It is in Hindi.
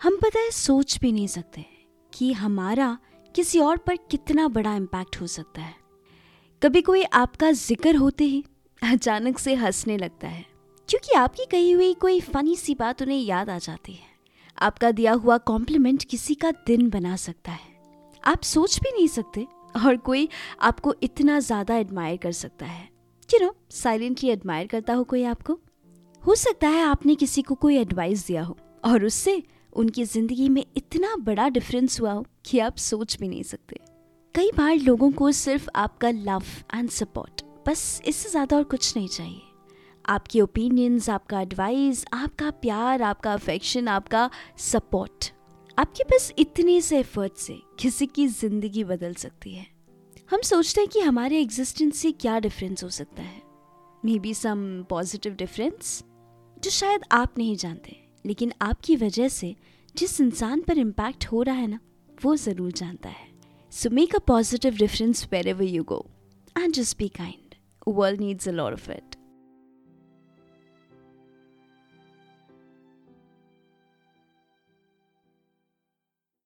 हम पता है सोच भी नहीं सकते कि हमारा किसी और पर कितना बड़ा इम्पैक्ट हो सकता है। कभी कोई आपका ज़िक्र होते ही अचानक से हंसने लगता है, क्योंकि आपकी कही हुई कोई फनी सी बात उन्हें याद आ जाती है। आपका दिया हुआ कॉम्प्लीमेंट किसी का दिन बना सकता है। आप सोच भी नहीं सकते और कोई आपको इतना ज़्यादा एडमायर कर सकता है। यू नो साइलेंटली एडमायर करता हो कोई आपको। हो सकता है आपने किसी को कोई एडवाइस दिया हो और उससे उनकी ज़िंदगी में इतना बड़ा डिफरेंस हुआ हो कि आप सोच भी नहीं सकते। कई बार लोगों को सिर्फ़ आपका लव एंड सपोर्ट बस इससे ज़्यादा और कुछ नहीं चाहिए। आपकी ओपिनियंस आपका एडवाइस आपका प्यार, आपका अफेक्शन आपका सपोर्ट आपके बस इतने से एफर्ट से किसी की ज़िंदगी बदल सकती है। हम सोचते हैं कि हमारे एग्जिस्टेंस से क्या डिफरेंस हो सकता है। Maybe some positive difference जो शायद आप नहीं जानते। लेकिन आपकी वजह से जिस इंसान पर इम्पैक्ट हो रहा है ना, वो ज़रूर जानता है। So make a positive difference wherever you go and just be kind world needs a lot of it